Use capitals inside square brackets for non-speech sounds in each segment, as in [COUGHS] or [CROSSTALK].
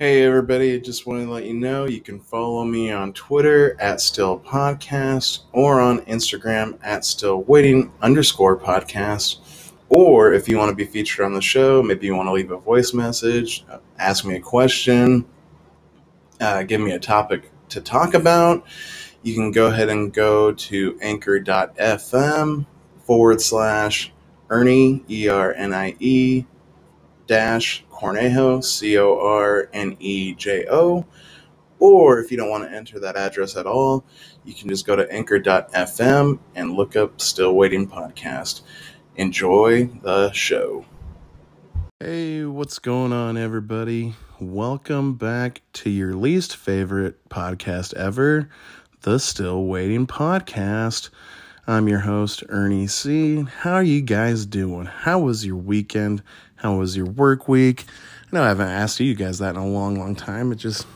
Hey everybody, just wanted to let you know you can follow me on Twitter at Still Podcast or on Instagram at Still Waiting underscore podcast. Or if you want to be featured on the show, maybe you want to leave a voice message, ask me a question, uh, give me a topic to talk about, you can go ahead and go to anchor.fm forward slash Ernie, E R N I E, dash Cornejo, C O R N E J O. Or if you don't want to enter that address at all, you can just go to anchor.fm and look up Still Waiting Podcast. Enjoy the show. Hey, what's going on, everybody? Welcome back to your least favorite podcast ever, the Still Waiting Podcast. I'm your host, Ernie C. How are you guys doing? How was your weekend? How was your work week? I know I haven't asked you guys that in a long, long time. It just,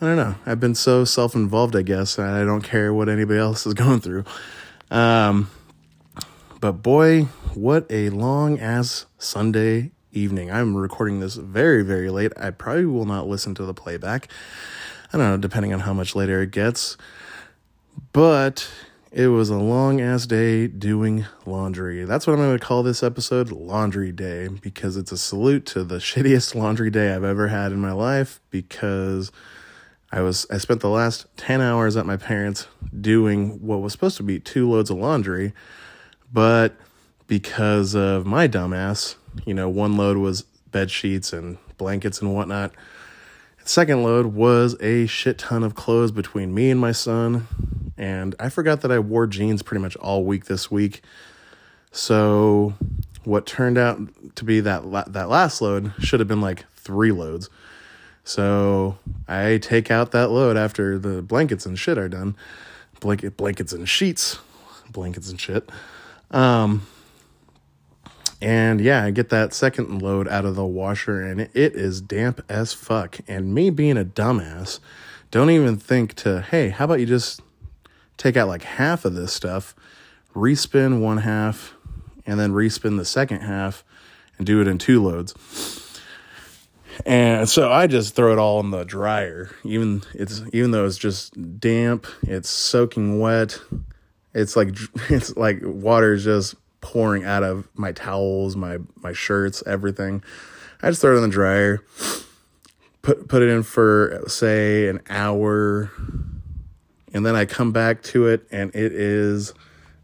I don't know. I've been so self involved, I guess. I don't care what anybody else is [LAUGHS] going through. Um, but boy, what a long ass Sunday evening. I'm recording this very, very late. I probably will not listen to the playback. I don't know, depending on how much later it gets. But it was a long ass day doing laundry. That's what I'm going to call this episode Laundry Day because it's a salute to the [LAUGHS] shittiest laundry day I've ever had in my life because I was I spent the last 10 hours at my parents doing what was supposed to be two loads of laundry, but because of my dumbass, you know, one load was bed sheets and blankets and whatnot. Second load was a shit ton of clothes between me and my son and I forgot that I wore jeans pretty much all week this week. So what turned out to be that la- that last load should have been like three loads. So I take out that load after the blankets and shit are done. Blanket blankets and sheets, blankets and shit. Um and yeah, I get that second load out of the washer and it is damp as fuck. And me being a dumbass, don't even think to, hey, how about you just take out like half of this stuff, respin one half, and then respin the second half and do it in two loads. And so I just throw it all in the dryer. Even it's even though it's just damp, it's soaking wet. It's like [LAUGHS] it's like water is just pouring out of my towels, my my shirts, everything. I just throw it in the dryer. Put put it in for say an hour, and then I come back to it and it is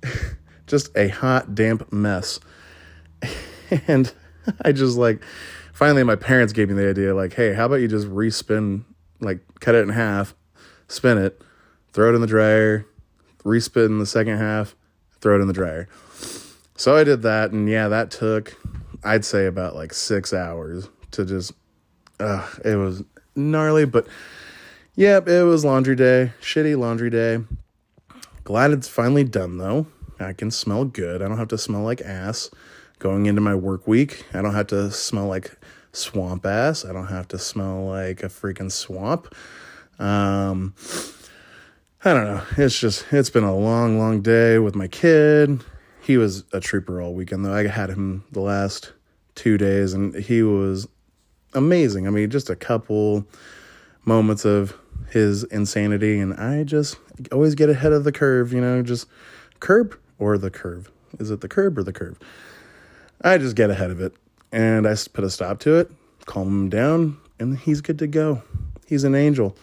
[LAUGHS] just a hot, damp mess. [LAUGHS] and [LAUGHS] I just like, finally, my parents gave me the idea like, hey, how about you just respin, like cut it in half, spin it, throw it in the dryer, respin the second half, throw it in the dryer. So I did that, and yeah, that took, I'd say, about like six hours to just, uh, it was gnarly, but Yep, it was laundry day. Shitty laundry day. Glad it's finally done though. I can smell good. I don't have to smell like ass going into my work week. I don't have to smell like swamp ass. I don't have to smell like a freaking swamp. Um, I don't know. It's just, it's been a long, long day with my kid. He was a trooper all weekend, though. I had him the last two days, and he was amazing. I mean, just a couple moments of his insanity, and I just always get ahead of the curve, you know, just curb or the curve. Is it the curb or the curve? I just get ahead of it, and I put a stop to it, calm him down, and he's good to go. He's an angel.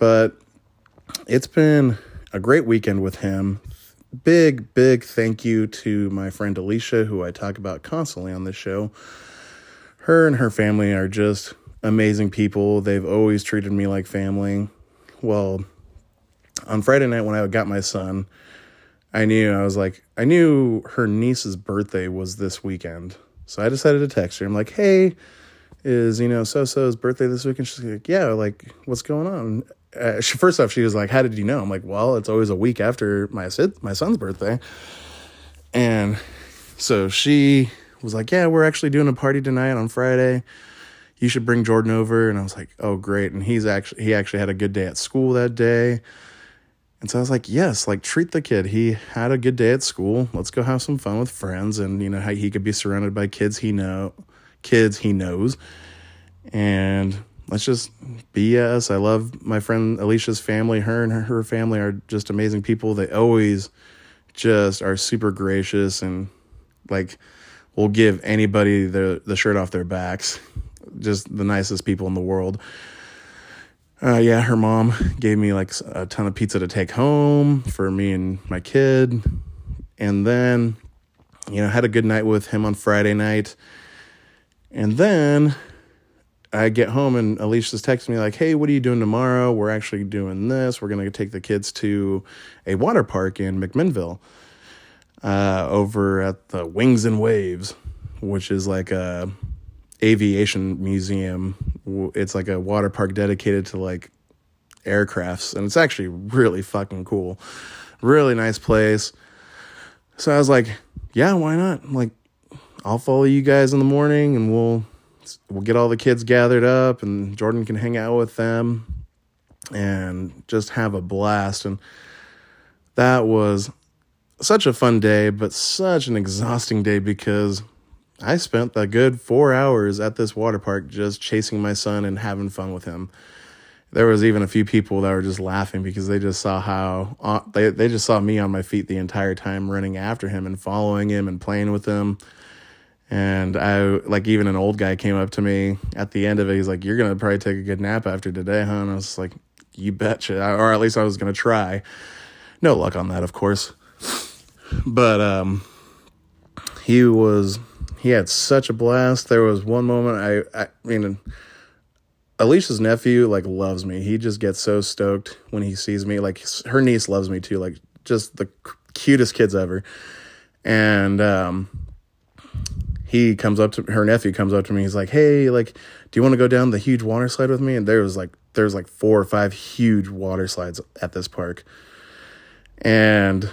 But it's been a great weekend with him. Big, big thank you to my friend Alicia, who I talk about constantly on this show. Her and her family are just amazing people. They've always treated me like family. Well, on Friday night when I got my son, I knew I was like, I knew her niece's birthday was this weekend. So I decided to text her. I'm like, hey, is, you know, so so's birthday this weekend? She's like, yeah, like, what's going on? Uh, she, first off, she was like, how did you know? I'm like, well, it's always a week after my, my son's birthday. And so she was like, yeah, we're actually doing a party tonight on Friday you should bring Jordan over. And I was like, oh, great. And he's actually, he actually had a good day at school that day. And so I was like, yes, like treat the kid. He had a good day at school. Let's go have some fun with friends. And, you know, how he could be surrounded by kids he know, kids he knows. And let's just be us. I love my friend Alicia's family. Her and her, her family are just amazing people. They always just are super gracious and like will give anybody the the shirt off their backs. Just the nicest people in the world. Uh, yeah, her mom gave me like a ton of pizza to take home for me and my kid. And then, you know, had a good night with him on Friday night. And then I get home and Alicia's texting me like, "Hey, what are you doing tomorrow? We're actually doing this. We're gonna take the kids to a water park in McMinnville, uh, over at the Wings and Waves, which is like a aviation museum. It's like a water park dedicated to like aircrafts, and it's actually really fucking cool. Really nice place. So I was like, yeah, why not? I'm like, I'll follow you guys in the morning, and we'll we'll get all the kids gathered up and Jordan can hang out with them and just have a blast. And that was such a fun day, but such an exhausting day because I spent a good four hours at this water park just chasing my son and having fun with him. There was even a few people that were just laughing because they just saw how uh, they they just saw me on my feet the entire time running after him and following him and playing with him and I like even an old guy came up to me at the end of it. He's like, "You're gonna probably take a good nap after today, huh?" And I was like, "You betcha," or at least I was gonna try. No luck on that, of course. But um, he was he had such a blast. There was one moment I I mean. Alicia's nephew like loves me. He just gets so stoked when he sees me. Like her niece loves me too. Like just the cutest kids ever. And um, he comes up to her nephew comes up to me he's like hey like do you want to go down the huge water slide with me? And there was like there's like four or five huge water slides at this park. And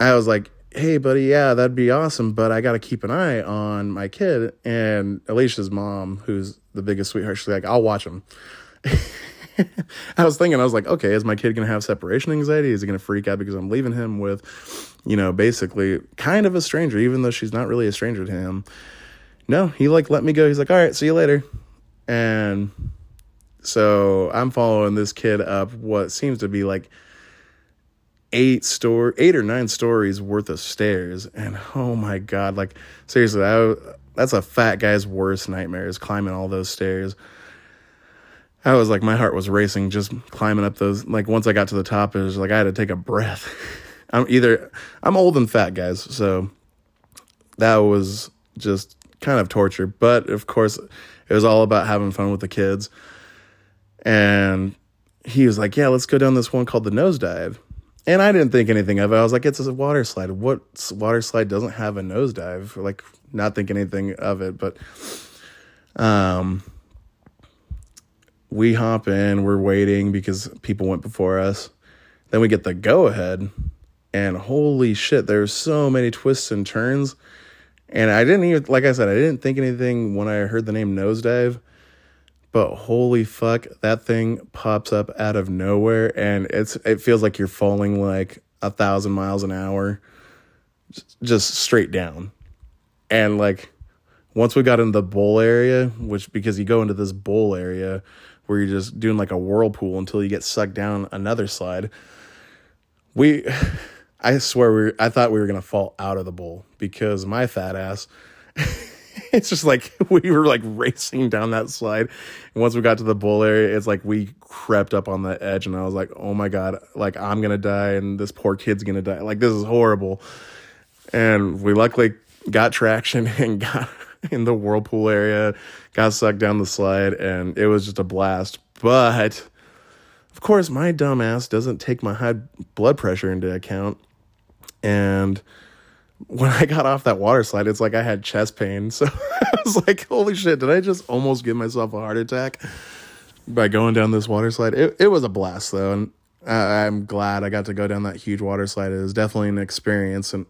i was like hey buddy yeah that'd be awesome but i got to keep an eye on my kid. And alicia's mom who's the biggest sweetheart she's like i'll watch him. [LAUGHS] I was thinking, I was like, okay, is my kid to have separation anxiety? Is he to freak out because I'm leaving him with, you know, basically kind of a stranger, even though she's not really a stranger to him? No, he like let me go. He's like, all right, see you later. And so I'm following this kid up what seems to be like eight store eight or nine stories worth of stairs and oh my god like seriously I, that's a fat guy's worst nightmare is climbing all those stairs I was like, my heart was racing just climbing up those. Like, once I got to the top, it was like I had to take a breath. [LAUGHS] I'm either, I'm old and fat, guys. So that was just kind of torture. But of course, it was all about having fun with the kids. And he was like, yeah, let's go down this one called the nosedive. And I didn't think anything of it. I was like, it's a water slide. What water slide doesn't have a nosedive? Like, not thinking anything of it. But, um, we hop in, we're waiting because people went before us. Then we get the go ahead, and holy shit, there's so many twists and turns. And I didn't even, like I said, I didn't think anything when I heard the name Nosedive, but holy fuck, that thing pops up out of nowhere, and it's it feels like you're falling like a thousand miles an hour, just straight down, and like once we got in the bowl area, which because you go into this bowl area where you're just doing like a whirlpool until you get sucked down another slide. We, I swear, we I thought we were gonna fall out of the bowl because my fat ass. [LAUGHS] it's just like [LAUGHS] we were like racing down that slide, and once we got to the bowl area, it's like we crept up on the edge, and I was like, "Oh my god! Like I'm gonna die, and this poor kid's gonna die. Like this is horrible." And we luckily got traction [LAUGHS] and got in the whirlpool area, got sucked down the slide, and it was just a blast. But of course, my dumbass doesn't take my high blood pressure into account. And when I got off that water slide, it's like I had chest pain. So [LAUGHS] I was like, holy shit, did I just almost give myself a heart attack by going down this water slide? It, it was a blast, though. And I'm glad I got to go down that huge water slide. It was definitely an experience. And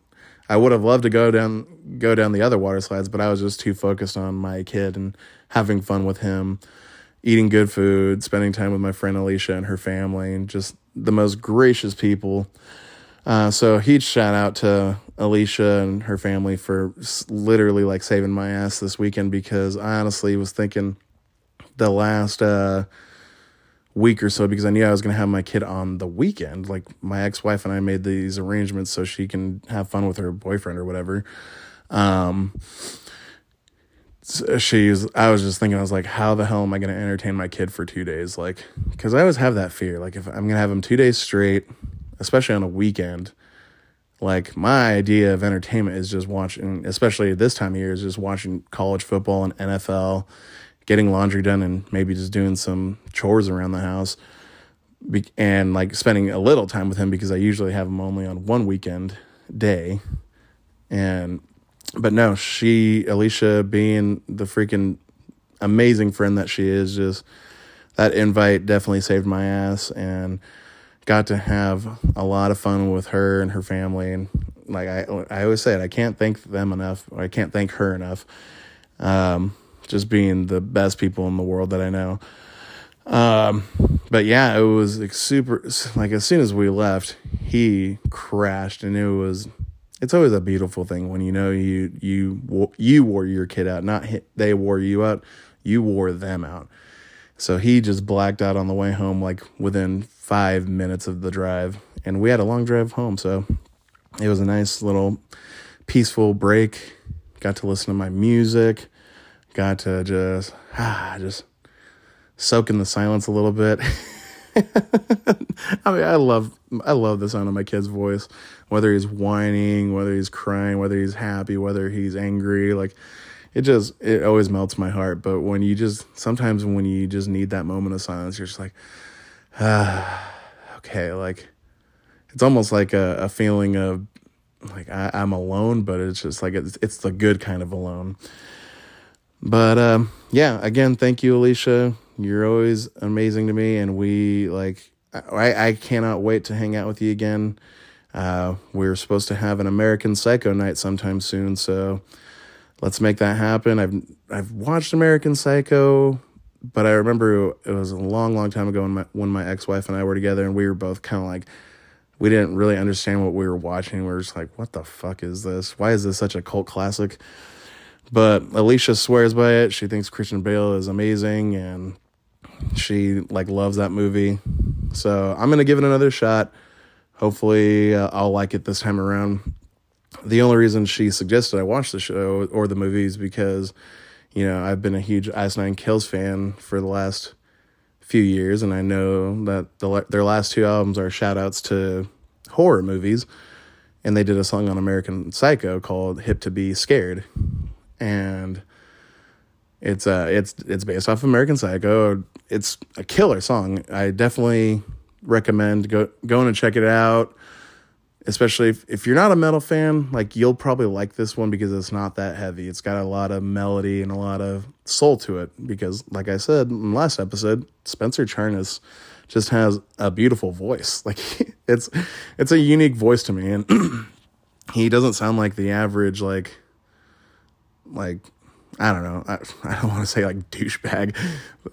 I would have loved to go down go down the other water slides, but I was just too focused on my kid and having fun with him, eating good food, spending time with my friend Alicia and her family, and just the most gracious people. Uh, so huge shout out to Alicia and her family for literally like saving my ass this weekend because I honestly was thinking the last uh, week or so because I knew I was going to have my kid on the weekend. Like my ex wife and I made these arrangements so she can have fun with her boyfriend or whatever. Um, she's, I was just thinking, I was like, how the hell am I going to entertain my kid for two days? Like, because I always have that fear. Like, if I'm going to have him two days straight, especially on a weekend, like my idea of entertainment is just watching, especially this time of year, is just watching college football and NFL getting laundry done and maybe just doing some chores around the house and like spending a little time with him because I usually have him only on one weekend day. And, but no, she, Alicia, being the freaking amazing friend that she is, just that invite definitely saved my ass and got to have a lot of fun with her and her family. And like I, I always say it, I can't thank them enough. I can't thank her enough. Um, just being the best people in the world that I know. Um, but yeah, it was like super. Like as soon as we left, he crashed, and it was. It's always a beautiful thing when you know you you you wore your kid out, not they wore you out. You wore them out. So he just blacked out on the way home, like within five minutes of the drive, and we had a long drive home. So it was a nice little peaceful break. Got to listen to my music got to just ah, just soak in the silence a little bit. [LAUGHS] I mean, I love I love the sound of my kid's voice, whether he's whining, whether he's crying, whether he's happy, whether he's angry. Like it just it always melts my heart. But when you just sometimes when you just need that moment of silence, you're just like, ah, [SIGHS] okay, like it's almost like a, a feeling of like I, I'm alone, but it's just like it's it's the good kind of alone. But um, yeah, again, thank you, Alicia. You're always amazing to me, and we like. I, I cannot wait to hang out with you again. Uh, we're supposed to have an American Psycho night sometime soon, so let's make that happen. I've I've watched American Psycho, but I remember it was a long, long time ago when my when my ex wife and I were together, and we were both kind of like we didn't really understand what we were watching. We were just like, "What the fuck is this? Why is this such a cult classic?" But Alicia swears by it. She thinks Christian Bale is amazing and she like loves that movie. So I'm to give it another shot. Hopefully uh, I'll like it this time around. The only reason she suggested I watch the show or the movies because you know, I've been a huge Ice Nine Kills fan for the last few years, and I know that the, their last two albums are shout outs to horror movies. And they did a song on American Psycho called Hip to Be Scared and it's uh it's it's based off American Psycho. It's a killer song. I definitely recommend go going and check it out. Especially if, if you're not a metal fan, like you'll probably like this one because it's not that heavy. It's got a lot of melody and a lot of soul to it. Because, like I said in last episode, Spencer Charnas just has a beautiful voice. [LAUGHS] Like it's it's a unique voice to me, and [CLEARS THROAT] he doesn't sound like the average like like I don't know. I, [LAUGHS] I don't want to say like douchebag,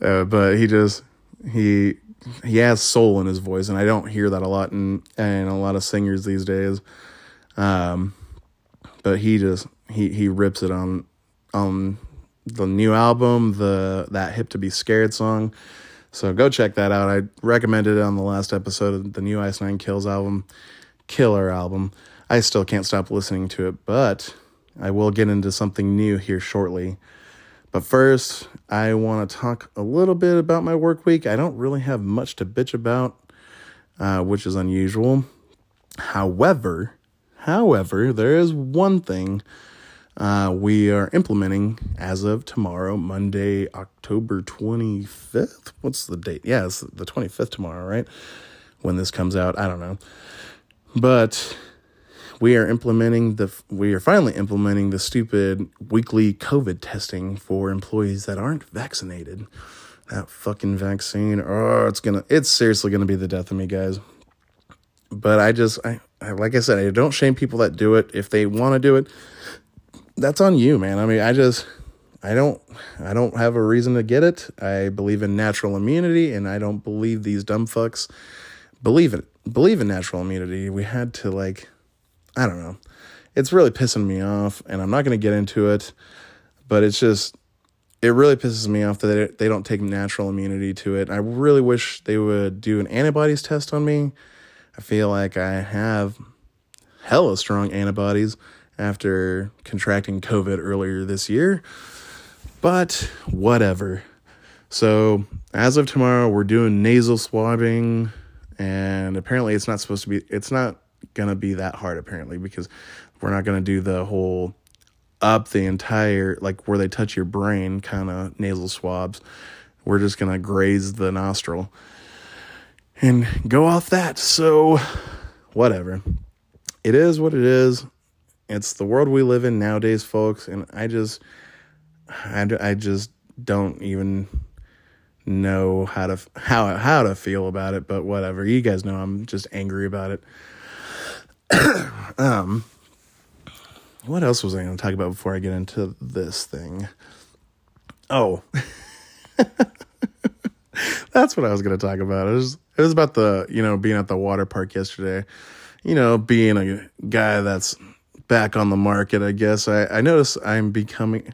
uh, but he just he he has soul in his voice, and I don't hear that a lot in in a lot of singers these days. Um, but he just he he rips it on on the new album, the that hip to be scared song. So go check that out. I recommended it on the last episode of the new Ice Nine Kills album, killer album. I still can't stop listening to it, but I will get into something new here shortly. But first, I want to talk a little bit about my work week. I don't really have much to bitch about, uh, which is unusual. However, however, there is one thing uh, we are implementing as of tomorrow, Monday, October 25th. What's the date? Yeah, it's the 25th tomorrow, right? When this comes out, I don't know. But we are implementing the we are finally implementing the stupid weekly COVID testing for employees that aren't vaccinated. That fucking vaccine, oh, it's gonna, it's seriously gonna be the death of me, guys. But I just, I, I like I said, I don't shame people that do it. If they want to do it, that's on you, man. I mean, I just, I don't, I don't have a reason to get it. I believe in natural immunity, and I don't believe these dumb fucks believe it. Believe in natural immunity. We had to like I don't know. It's really pissing me off, and I'm not going to get into it, but it's just it really pisses me off that they, don't take natural immunity to it. I really wish they would do an antibodies test on me. I feel like I have hella strong antibodies after contracting COVID earlier this year. But whatever. So, as of tomorrow, we're doing nasal swabbing, and apparently, it's not supposed to be, it's not gonna be that hard, apparently, because we're not gonna do the whole up the entire, like where they touch your brain kind of nasal swabs. We're just gonna graze the nostril and go off that. So, whatever. It is what it is. It's the world we live in nowadays, folks, and I just, I, I just don't even know how to how how to feel about it, but whatever. You guys know I'm just angry about it. [COUGHS] um what else was I going to talk about before I get into this thing? Oh. [LAUGHS] That's what I was going to talk about. It was it was about the, you know, being at the water park yesterday. You know, being a guy that's back on the market, I guess. I I notice I'm becoming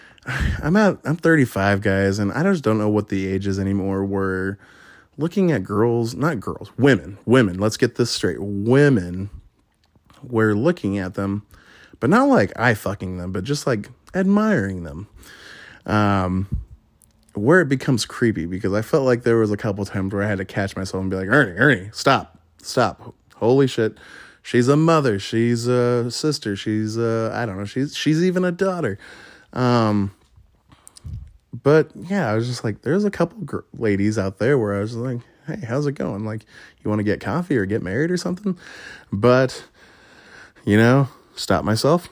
[SIGHS] I'm at I'm 35 guys and I just don't know what the age is anymore where looking at girls, not girls, women, women, let's get this straight. Women we're looking at them, but not like I fucking them, but just like admiring them. Um where it becomes creepy because I felt like there was a couple times where I had to catch myself and be like, Ernie, Ernie, stop, stop. Holy shit. She's a mother. She's a sister. She's a, I don't know. She's, she's even a daughter. Um, but yeah, I was just like, there's a couple gr- ladies out there where I was like, hey, how's it going? Like, you want to get coffee or get married or something? But, you know, stop myself,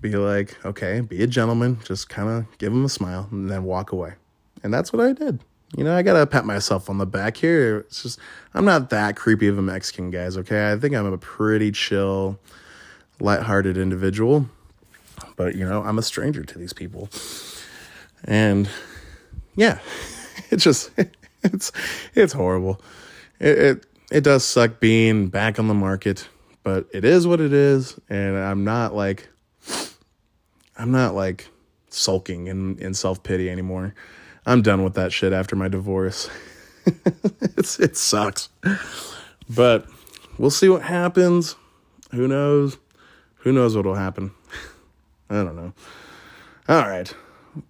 be like, okay, be a gentleman, just kind of give him a smile and then walk away. And that's what I did. You know, I gotta pat myself on the back here. It's just, I'm not that creepy of a Mexican, guys, okay? I think I'm a pretty chill, lighthearted individual but you know, I'm a stranger to these people. And yeah, [LAUGHS] it's just [LAUGHS] it's it's horrible. It, it it does suck being back on the market, but it is what it is, and I'm not like I'm not like sulking in, in self pity anymore. I'm done with that shit after my divorce. [LAUGHS] it's it sucks. But we'll see what happens. Who knows? Who knows what'll happen? [LAUGHS] I don't know. All right.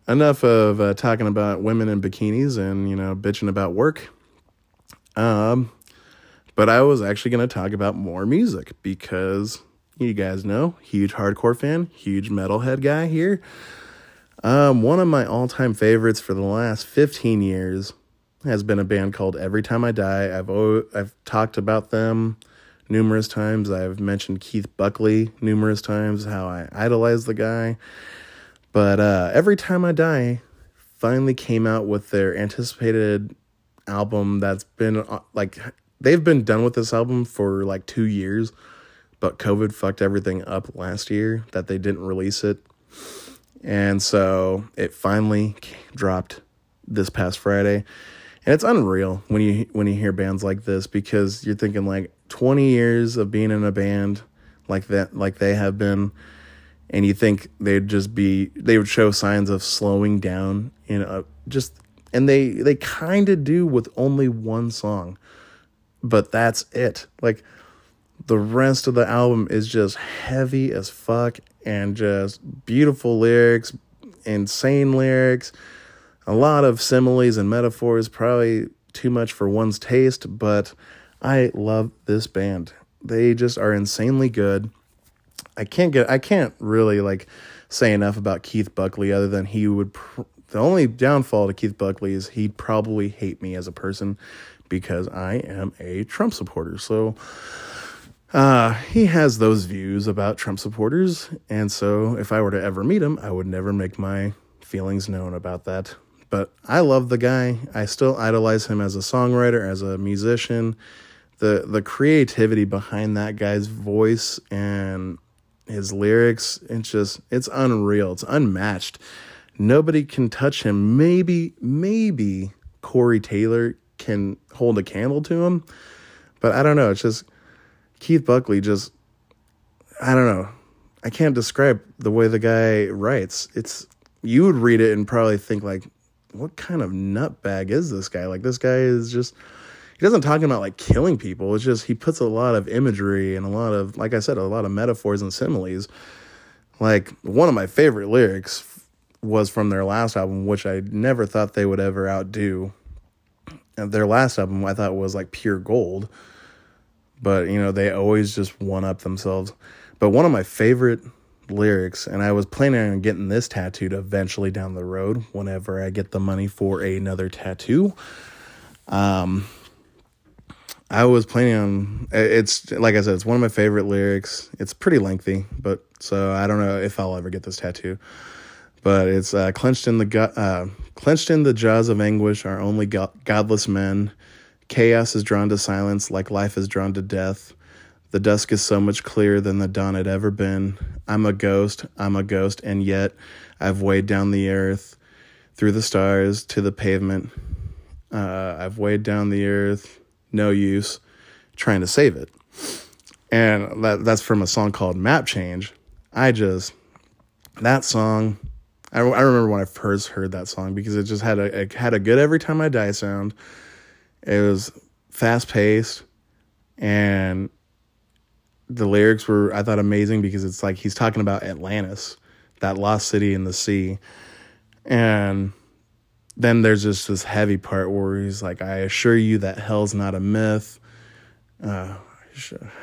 Enough of uh, talking about women in bikinis and, you know, bitching about work. Um, but I was actually going to talk about more music because you guys know, huge hardcore fan, huge metalhead guy here. Um, one of my all time favorites for the last 15 years has been a band called Every Time I Die. I've, I've talked about them numerous times. I've mentioned Keith Buckley numerous times, how I idolize the guy. But uh, every time I die, finally came out with their anticipated album that's been uh, like they've been done with this album for like two years, but COVID fucked everything up last year that they didn't release it. And so it finally dropped this past Friday. And it's unreal when you when you hear bands like this because you're thinking like 20 years of being in a band like that like they have been and you think they'd just be they would show signs of slowing down in a just and they they kind of do with only one song but that's it like the rest of the album is just heavy as fuck and just beautiful lyrics insane lyrics a lot of similes and metaphors, probably too much for one's taste, but I love this band. They just are insanely good. I can't get I can't really like say enough about Keith Buckley other than he would pr- the only downfall to Keith Buckley is he'd probably hate me as a person because I am a Trump supporter. So uh, he has those views about Trump supporters, and so if I were to ever meet him, I would never make my feelings known about that. But I love the guy. I still idolize him as a songwriter, as a musician. The the creativity behind that guy's voice and his lyrics, it's just it's unreal. It's unmatched. Nobody can touch him. Maybe, maybe Corey Taylor can hold a candle to him. But I don't know. It's just Keith Buckley just I don't know. I can't describe the way the guy writes. It's you would read it and probably think like, what kind of nutbag is this guy? Like this guy is just he doesn't talk about like killing people. It's just he puts a lot of imagery and a lot of like I said, a lot of metaphors and similes. Like one of my favorite lyrics was from their last album, which I never thought they would ever outdo. Their last album I thought was like pure gold. But you know, they always just one up themselves. But one of my favorite lyrics, and I was planning on getting this tattooed eventually down the road whenever I get the money for another tattoo. Um, I was planning on it's like I said, it's one of my favorite lyrics. It's pretty lengthy, but so I don't know if I'll ever get this tattoo. But it's uh, clenched in the uh, clenched in the jaws of anguish are only go- godless men. Chaos is drawn to silence, like life is drawn to death. The dusk is so much clearer than the dawn had ever been. I'm a ghost, I'm a ghost, and yet I've weighed down the earth through the stars to the pavement. Uh, I've weighed down the earth, no use, trying to save it. And that, that's from a song called Map Change. I just, that song, I, I remember when I first heard that song because it just had a, it had a good Every Time I Die sound. It was fast paced and the lyrics were I thought amazing because it's like he's talking about Atlantis, that lost city in the sea. And then there's just this heavy part where he's like, I assure you that hell's not a myth. Uh,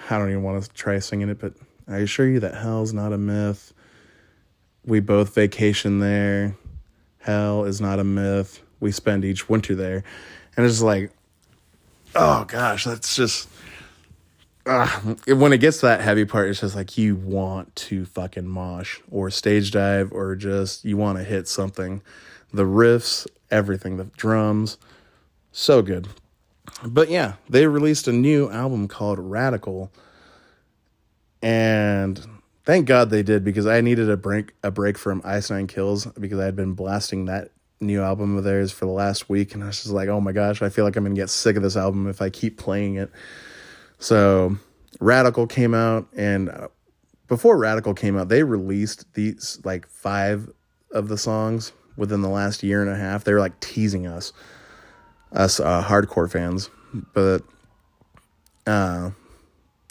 I don't even want to try singing it, but I assure you that hell's not a myth. We both vacation there. Hell is not a myth. We spend each winter there. And it's like, oh gosh, that's just uh, when it gets to that heavy part, it's just like you want to fucking mosh or stage dive or just you want to hit something. The riffs, everything, the drums, so good. But yeah, they released a new album called Radical, and thank God they did because I needed a break a break from Ice Nine Kills because I had been blasting that new album of theirs for the last week, and I was just like, oh my gosh, I feel like I'm gonna get sick of this album if I keep playing it. So Radical came out, and uh, before Radical came out, they released these like five of the songs within the last year and a half. They were like teasing us, us uh, hardcore fans, but uh,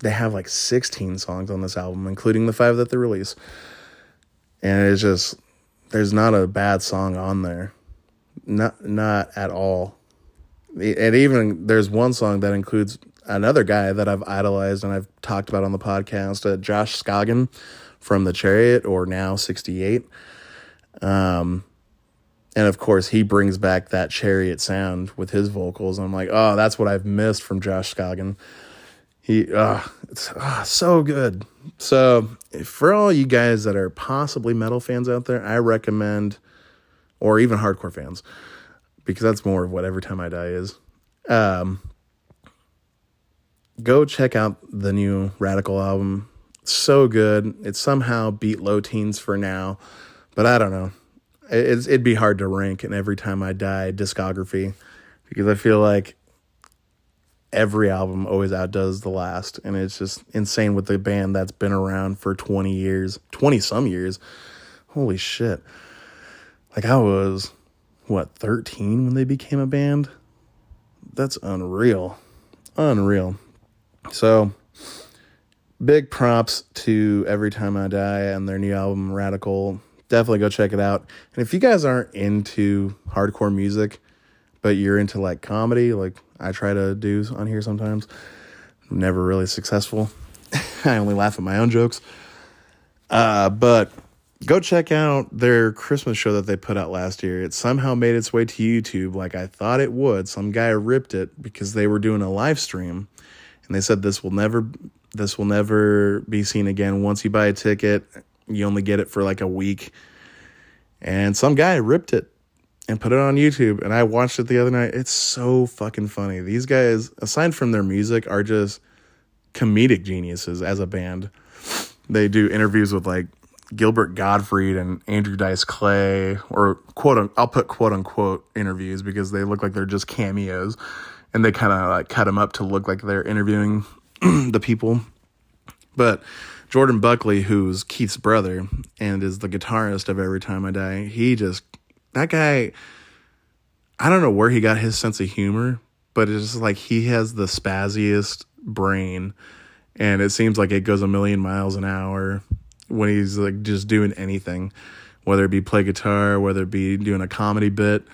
they have like 16 songs on this album, including the five that they release. And it's just there's not a bad song on there, not not at all. And even there's one song that includes another guy that I've idolized and I've talked about on the podcast, uh, Josh Scogin from The Chariot or now 68. Um, and of course, he brings back that Chariot sound with his vocals. I'm like, oh, that's what I've missed from Josh Scogin. He, uh, it's uh, so good. So, for all you guys that are possibly metal fans out there, I recommend, or even hardcore fans, because that's more of what Every Time I Die is. Um, go check out the new Radical album. so good. It somehow beat Low Teens for now, but I don't know. It's, it'd be hard to rank in every time I die discography because I feel like every album always outdoes the last and it's just insane with the band that's been around for 20 years 20 some years. Holy shit. Like i was what 13 when they became a band? That's unreal. Unreal. So, big props to Every Time I Die and their new album, Radical. Definitely go check it out. And if you guys aren't into hardcore music, but you're into like comedy, like I try to do on here sometimes, I'm never really successful. [LAUGHS] I only laugh at my own jokes. Uh, but go check out their Christmas show that they put out last year. It somehow made its way to YouTube like I thought it would. Some guy ripped it because they were doing a live stream and they said this will never this will never be seen again. Once you buy a ticket, you only get it for like a week. And some guy ripped it and put it on YouTube and I watched it the other night. It's so fucking funny. These guys, aside from their music, are just comedic geniuses as a band. They do interviews with like Gilbert Gottfried and Andrew Dice Clay, or quote, I'll put quote unquote interviews because they look like they're just cameos and they kind of like cut them up to look like they're interviewing [CLEARS THROAT] the people. But Jordan Buckley, who's Keith's brother and is the guitarist of Every Time I Die, he just that guy. I don't know where he got his sense of humor, but it's just like he has the spazziest brain, and it seems like it goes a million miles an hour when he's like just doing anything, whether it be play guitar, whether it be doing a comedy bit,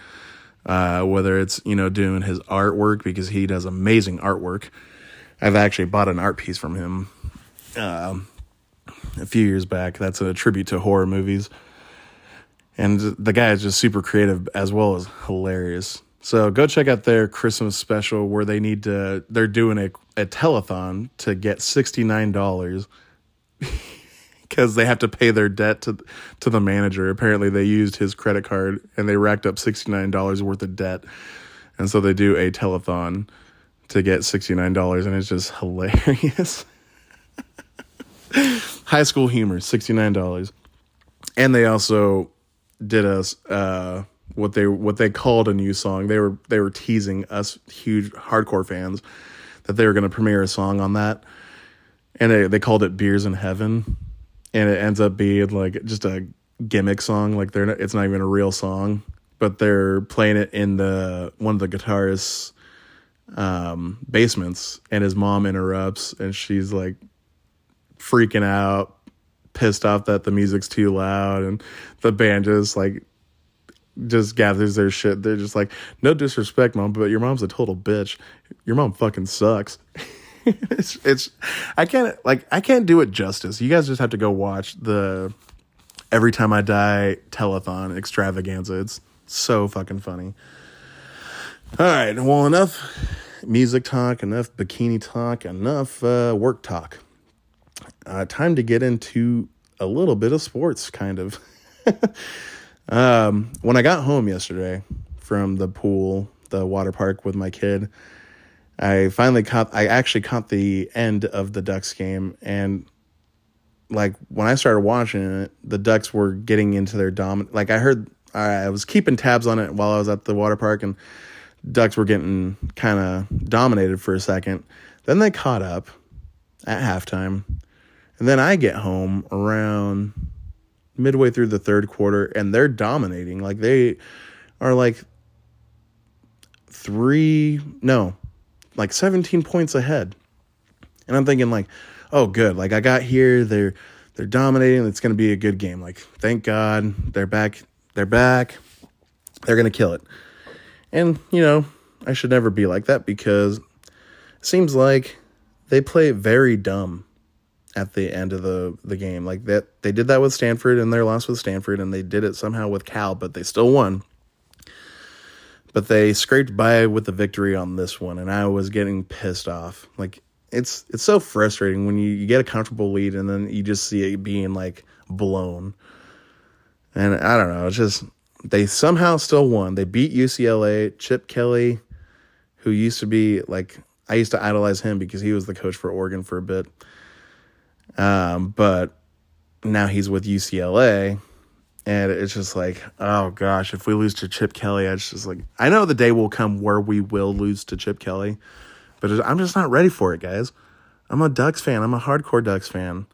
uh, whether it's you know doing his artwork because he does amazing artwork. I've actually bought an art piece from him um, a few years back. That's a tribute to horror movies. And the guy is just super creative as well as hilarious. So go check out their Christmas special where they need to, they're doing a, a telethon to get $69 because [LAUGHS] they have to pay their debt to, to the manager. Apparently, they used his credit card and they racked up $69 worth of debt. And so they do a telethon to get $69 and it's just hilarious. [LAUGHS] High school humor, $69. And they also did us uh, what they what they called a new song. They were they were teasing us huge hardcore fans that they were going to premiere a song on that, and they they called it "Beers in Heaven," and it ends up being like just a gimmick song. Like they're not, it's not even a real song, but they're playing it in the one of the guitarists' um, basements, and his mom interrupts, and she's like freaking out pissed off that the music's too loud and the band just like just gathers their shit. They're just like, no disrespect, mom, but your mom's a total bitch. Your mom fucking sucks. [LAUGHS] it's it's I can't like I can't do it justice. You guys just have to go watch the Every Time I Die telethon extravaganza. It's so fucking funny. All right, well enough music talk, enough bikini talk, enough uh, work talk uh, time to get into a little bit of sports, kind of. [LAUGHS] um, when I got home yesterday from the pool, the water park with my kid, I finally caught. I actually caught the end of the Ducks game, and like when I started watching it, the Ducks were getting into their dominant. Like I heard, I was keeping tabs on it while I was at the water park, and Ducks were getting kind of dominated for a second. Then they caught up at halftime and then I get home around midway through the third quarter and they're dominating. Like they are like three, no, like 17 points ahead. And I'm thinking like, oh good, like I got here, they're they're dominating, it's gonna be a good game. Like, thank God they're back, they're back, they're gonna kill it. And, you know, I should never be like that because it seems like they play very dumb at the end of the the game. Like that they did that with Stanford and their loss with Stanford and they did it somehow with Cal, but they still won. But they scraped by with the victory on this one and I was getting pissed off. Like it's it's so frustrating when you, you get a comfortable lead and then you just see it being like blown. And I don't know, it's just they somehow still won. They beat UCLA, Chip Kelly, who used to be like I used to idolize him because he was the coach for Oregon for a bit um, but now he's with UCLA. And it's just like, oh gosh, if we lose to Chip Kelly, it's just like, I know the day will come where we will lose to Chip Kelly, but I'm just not ready for it, guys. I'm a Ducks fan. I'm a hardcore Ducks fan.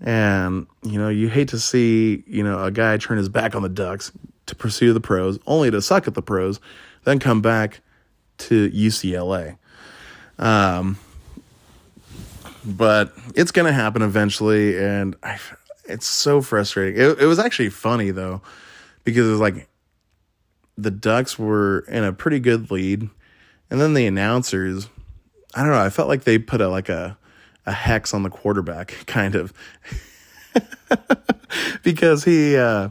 And, you know, you hate to see, you know, a guy turn his back on the Ducks to pursue the pros, only to suck at the pros, then come back to UCLA. Um, but it's gonna happen eventually, and I, it's so frustrating. It, it was actually funny though, because it was like the Ducks were in a pretty good lead, and then the announcers, I don't know, I felt like they put a like a a hex on the quarterback, [LAUGHS] kind of, [LAUGHS] because he. Uh,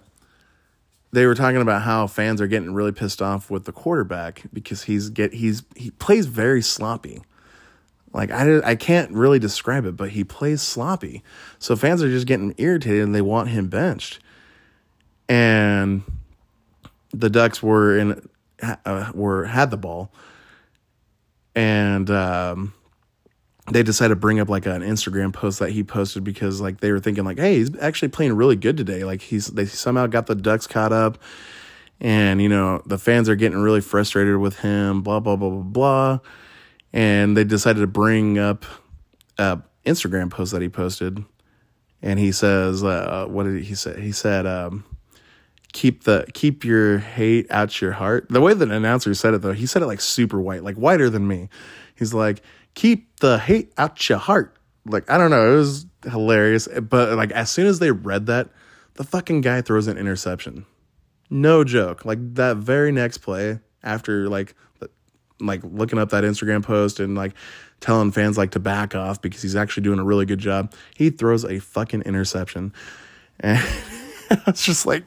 they were talking about how fans are getting really pissed off with the quarterback because he's get he's he plays very sloppy. Like I I can't really describe it, but he plays sloppy. So fans are just getting irritated and they want him benched. And the Ducks were in uh, were had the ball, and um, they decided to bring up like an Instagram post that he posted because like they were thinking like, hey, he's actually playing really good today. Like he's they somehow got the Ducks caught up, and you know the fans are getting really frustrated with him. Blah blah blah blah blah and they decided to bring up a Instagram post that he posted and he says, uh, "What did he say?" He said, um, "Keep the keep your hate out your heart." The way that the announcer said it, though, he said it like super white, like whiter than me. He's like, "Keep the hate out your heart." Like I don't know, it was hilarious. But like as soon as they read that, the fucking guy throws an interception. No joke. Like that very next play after like like looking up that Instagram post and like telling fans like to back off because he's actually doing a really good job. He throws a fucking interception. [LAUGHS] And it's just like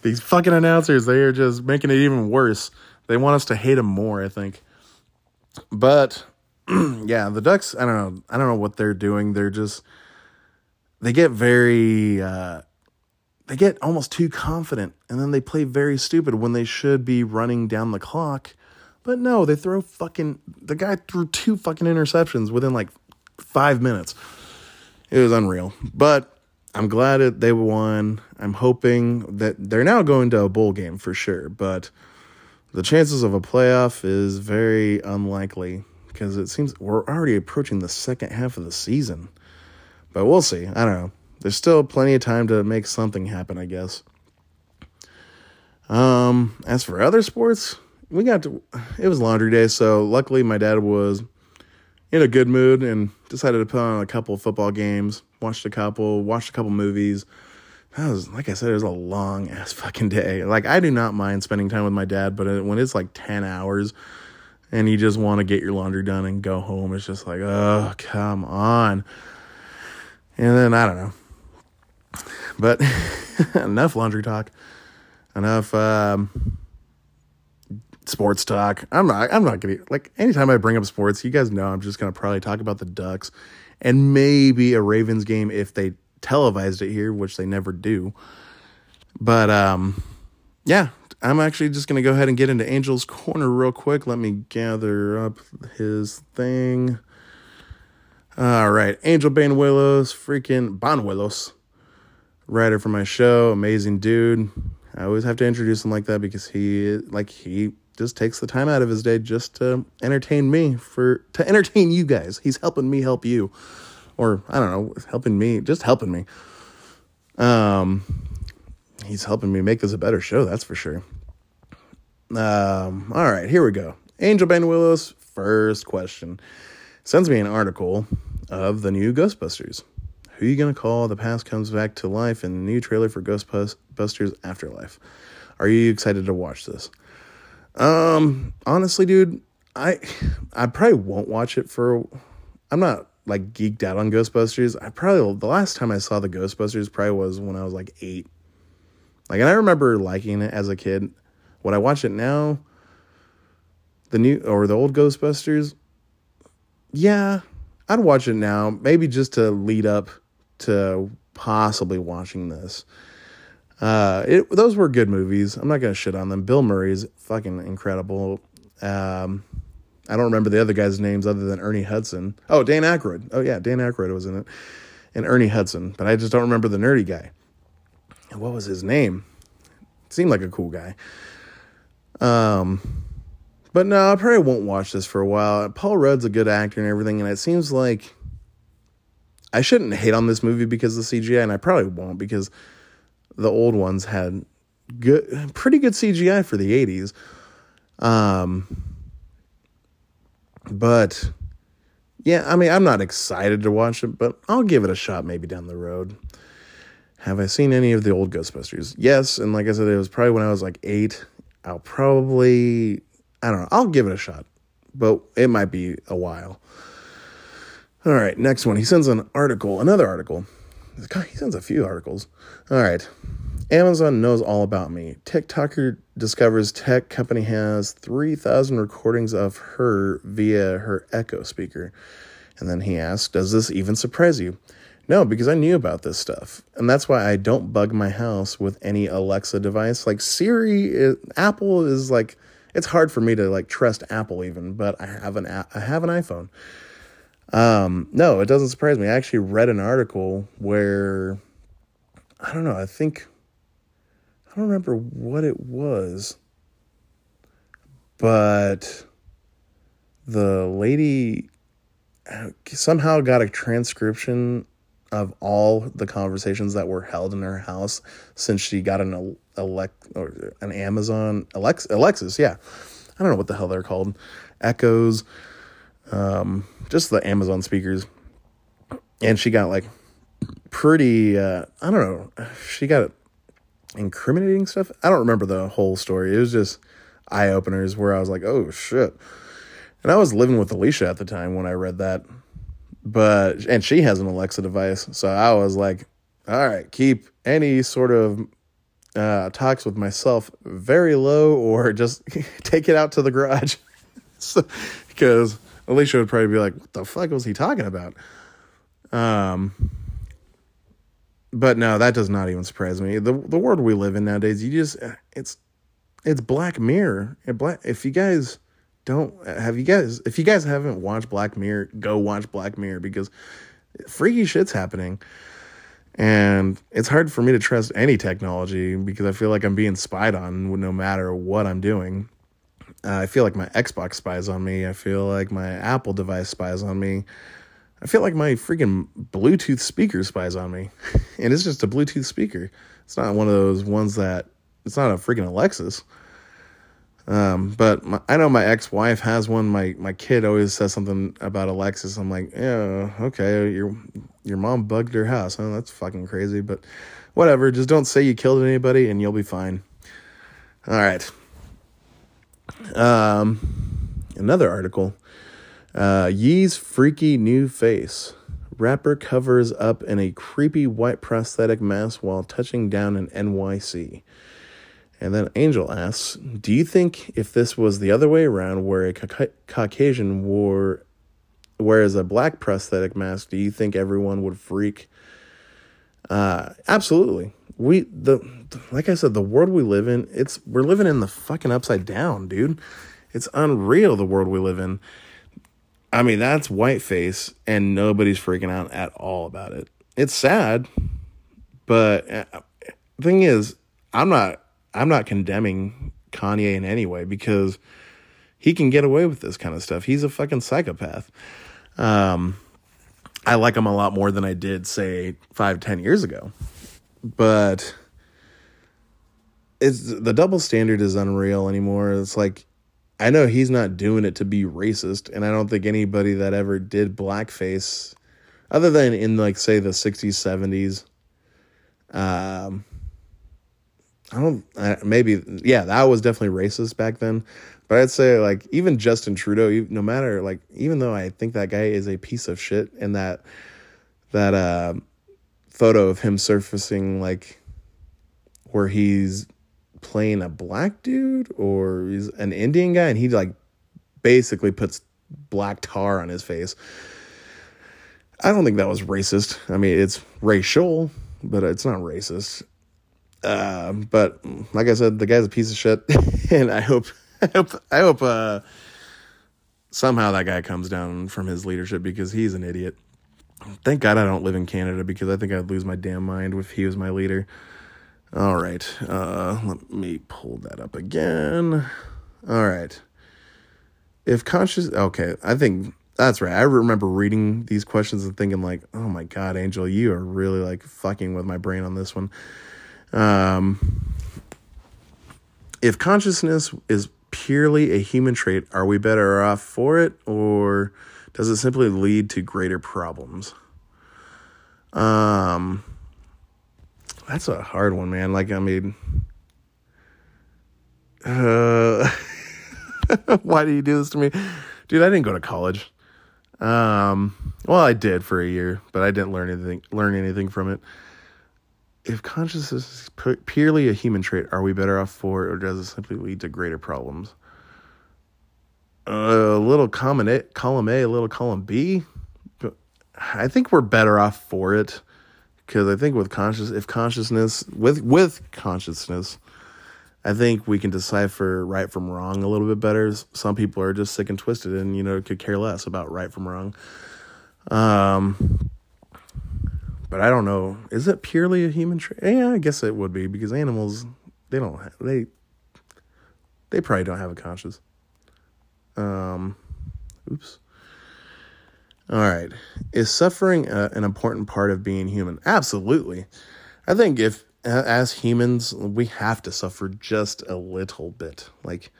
these fucking announcers, they are just making it even worse. They want us to hate him more, I think. But [CLEARS THROAT] yeah, the Ducks, I don't know. I don't know what they're doing. They're just they get very uh they get almost too confident and then they play very stupid when they should be running down the clock but no, they throw fucking. The guy threw two fucking interceptions within like five minutes. It was unreal. But I'm glad that they won. I'm hoping that they're now going to a bowl game for sure. But the chances of a playoff is very unlikely because it seems we're already approaching the second half of the season. But we'll see. I don't know. There's still plenty of time to make something happen, I guess. Um, as for other sports, we got to it was laundry day so luckily my dad was in a good mood and decided to put on a couple football games watched a couple watched a couple movies. That was like i said it was a long ass [LAUGHS] fucking day. Like i do not mind spending time with my dad but when it's like 10 hours and you just want to get your laundry done and go home it's just like oh come on. And then i don't know. But [LAUGHS] enough laundry talk. Enough um sports talk. I'm not. I'm not gonna like anytime I bring up sports. You guys know I'm just gonna probably talk about the Ducks and maybe a Ravens game if they televised it here, which they never do. But um, yeah, I'm actually just gonna go ahead and get into Angel's corner real quick. Let me gather up his thing. All right, Angel Banuelos, freaking Banuelos, writer for my show, amazing dude. I always have to introduce him like that because he like he just takes the time out of his day just to entertain me for to entertain you guys. He's helping me help you. Or I don't know, helping me, just helping me. Um he's helping me make this a better show, that's for sure. Um all right, here we go. Angel Banuelos, first question. Sends me an article of the new Ghostbusters. Who you to call? The past comes back to life in the new trailer for Ghostbusters Afterlife. Are you excited to watch this? Um, honestly, dude, I I probably won't watch it for. I'm not like geeked out on Ghostbusters. I probably the last time I saw the Ghostbusters probably was when I was like eight. Like, and I remember liking it as a kid. When I watch it now, the new or the old Ghostbusters, yeah, I'd watch it now. Maybe just to lead up to possibly watching this. Uh, it those were good movies. I'm not gonna shit on them. Bill Murray's fucking incredible. Um, I don't remember the other guys' names other than Ernie Hudson. Oh, Dan Aykroyd. Oh yeah, Dan Aykroyd was in it, and Ernie Hudson. But I just don't remember the nerdy guy. What was his name? Seemed like a cool guy. Um, but no, I probably won't watch this for a while. Paul Rudd's a good actor and everything, and it seems like I shouldn't hate on this movie because of the CGI, and I probably won't because the old ones had good, pretty good CGI for the 80s. Um, but yeah, I mean, I'm not excited to watch it, but I'll give it a shot maybe down the road. Have I seen any of the old Ghostbusters? Yes, and like I said, it was probably when I was like eight. I'll probably, I don't know, I'll give it a shot, but it might be a while. All right, next one. He sends an article, another article He sends a few articles. All right. Amazon knows all about me. TikToker discovers tech company has 3,000 recordings of her via her Echo speaker. And then he asks, Does this even surprise you? No, because I knew about this stuff. And that's why I don't bug my house with any Alexa device. Like Siri, it, Apple is like, it's hard for me to like trust Apple even, but I have an I have an iPhone. Um, no, it doesn't surprise me. I actually read an article where I don't know, I think I don't remember what it was, but the lady uh, somehow got a transcription of all the conversations that were held in her house since she got an elect or an Amazon Alex Alexis, yeah. I don't know what the hell they're called. Echoes, um, just the Amazon speakers. And she got like pretty uh, I don't know. She got incriminating stuff. I don't remember the whole story. It was just eye openers where I was like, "Oh shit." And I was living with Alicia at the time when I read that. But and she has an Alexa device, so I was like, "All right, keep any sort of uh, talks with myself very low, or just [LAUGHS] take it out to the garage." [LAUGHS] because Alicia would probably be like, "What the fuck was he talking about?" Um, but no, that does not even surprise me. the The world we live in nowadays, you just it's it's Black Mirror. Black. If you guys don't have you guys, if you guys haven't watched Black Mirror, go watch Black Mirror because freaky shit's happening. And it's hard for me to trust any technology because I feel like I'm being spied on no matter what I'm doing. Uh, I feel like my Xbox spies on me. I feel like my Apple device spies on me. I feel like my freaking Bluetooth speaker spies on me. [LAUGHS] and it's just a Bluetooth speaker. It's not one of those ones that, it's not a freaking Alexis. Um, but my, I know my ex-wife has one. My my kid always says something about Alexis. I'm like, yeah, okay, your your mom bugged her house. Oh, that's fucking crazy. But whatever. Just don't say you killed anybody, and you'll be fine. All right. Um, another article. Uh, Ye's freaky new face. Rapper covers up in a creepy white prosthetic mask while touching down in NYC. And then Angel asks, Do you think if this was the other way around, where a ca- Caucasian wore, wears a black prosthetic mask, do you think everyone would freak? Uh, absolutely. We the like I said, the world we live in, it's we're living in the fucking upside down, dude. It's unreal the world we live in. I mean, that's whiteface, and nobody's freaking out at all about it. It's sad, but uh, thing is, I'm not I'm not condemning Kanye in any way because he can get away with this kind of stuff. He's a fucking psychopath. Um, I like him a lot more than I did, say, five, ten years ago. But it's the double standard is unreal anymore. It's like I know he's not doing it to be racist, and I don't think anybody that ever did blackface, other than in like say the '60s, '70s, um, I don't uh, maybe yeah, that was definitely racist back then. But I'd say like even Justin Trudeau, no matter like even though I think that guy is a piece of shit, and that that uh, photo of him surfacing like where he's playing a black dude or he's an Indian guy and he like basically puts black tar on his face. I don't think that was racist. I mean, it's racial, but it's not racist. Uh, but like I said, the guy's a piece of shit, [LAUGHS] and I hope, I hope, I hope uh, somehow that guy comes down from his leadership because he's an idiot. Thank God I don't live in Canada because I think I'd lose my damn mind if he was my leader. All right. Uh, let me pull that up again. All right. If conscious, okay, I think that's right. I remember reading these questions and thinking like, "Oh my god, Angel, you are really like fucking with my brain on this one." Um, if consciousness is purely a human trait, are we better off for it, or does it simply lead to greater problems? Um, that's a hard one, man. Like, I mean, uh, [LAUGHS] why do you do this to me, dude? I didn't go to college. Um, well, I did for a year, but I didn't learn anything. Learn anything from it. If consciousness is purely a human trait, are we better off for it, or does it simply lead to greater problems? A little column A, column A, a little column B. I think we're better off for it because I think with conscious, if consciousness with with consciousness, I think we can decipher right from wrong a little bit better. Some people are just sick and twisted, and you know could care less about right from wrong. Um, but I don't know. Is it purely a human trait? Yeah, I guess it would be because animals they don't have, they they probably don't have a conscience. Um, oops. All right. Is suffering a, an important part of being human? Absolutely. I think if, as humans, we have to suffer just a little bit. Like,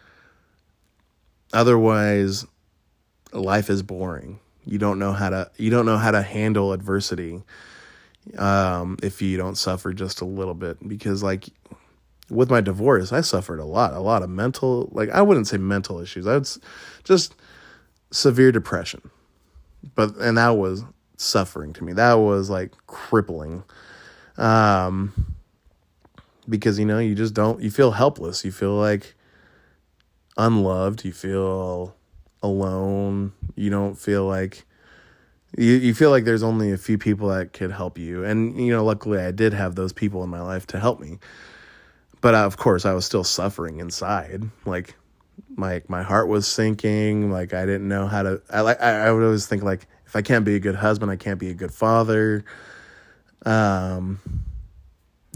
otherwise, life is boring. You don't know how to, you don't know how to handle adversity um, if you don't suffer just a little bit. Because, like, with my divorce, I suffered a lot, a lot of mental, like, I wouldn't say mental issues. I would just severe depression but and that was suffering to me. That was like crippling. Um because you know, you just don't you feel helpless. You feel like unloved, you feel alone. You don't feel like you, you feel like there's only a few people that could help you. And you know, luckily I did have those people in my life to help me. But uh, of course, I was still suffering inside. Like my my heart was sinking. Like I didn't know how to. I like I, would always think like if I can't be a good husband, I can't be a good father. Um,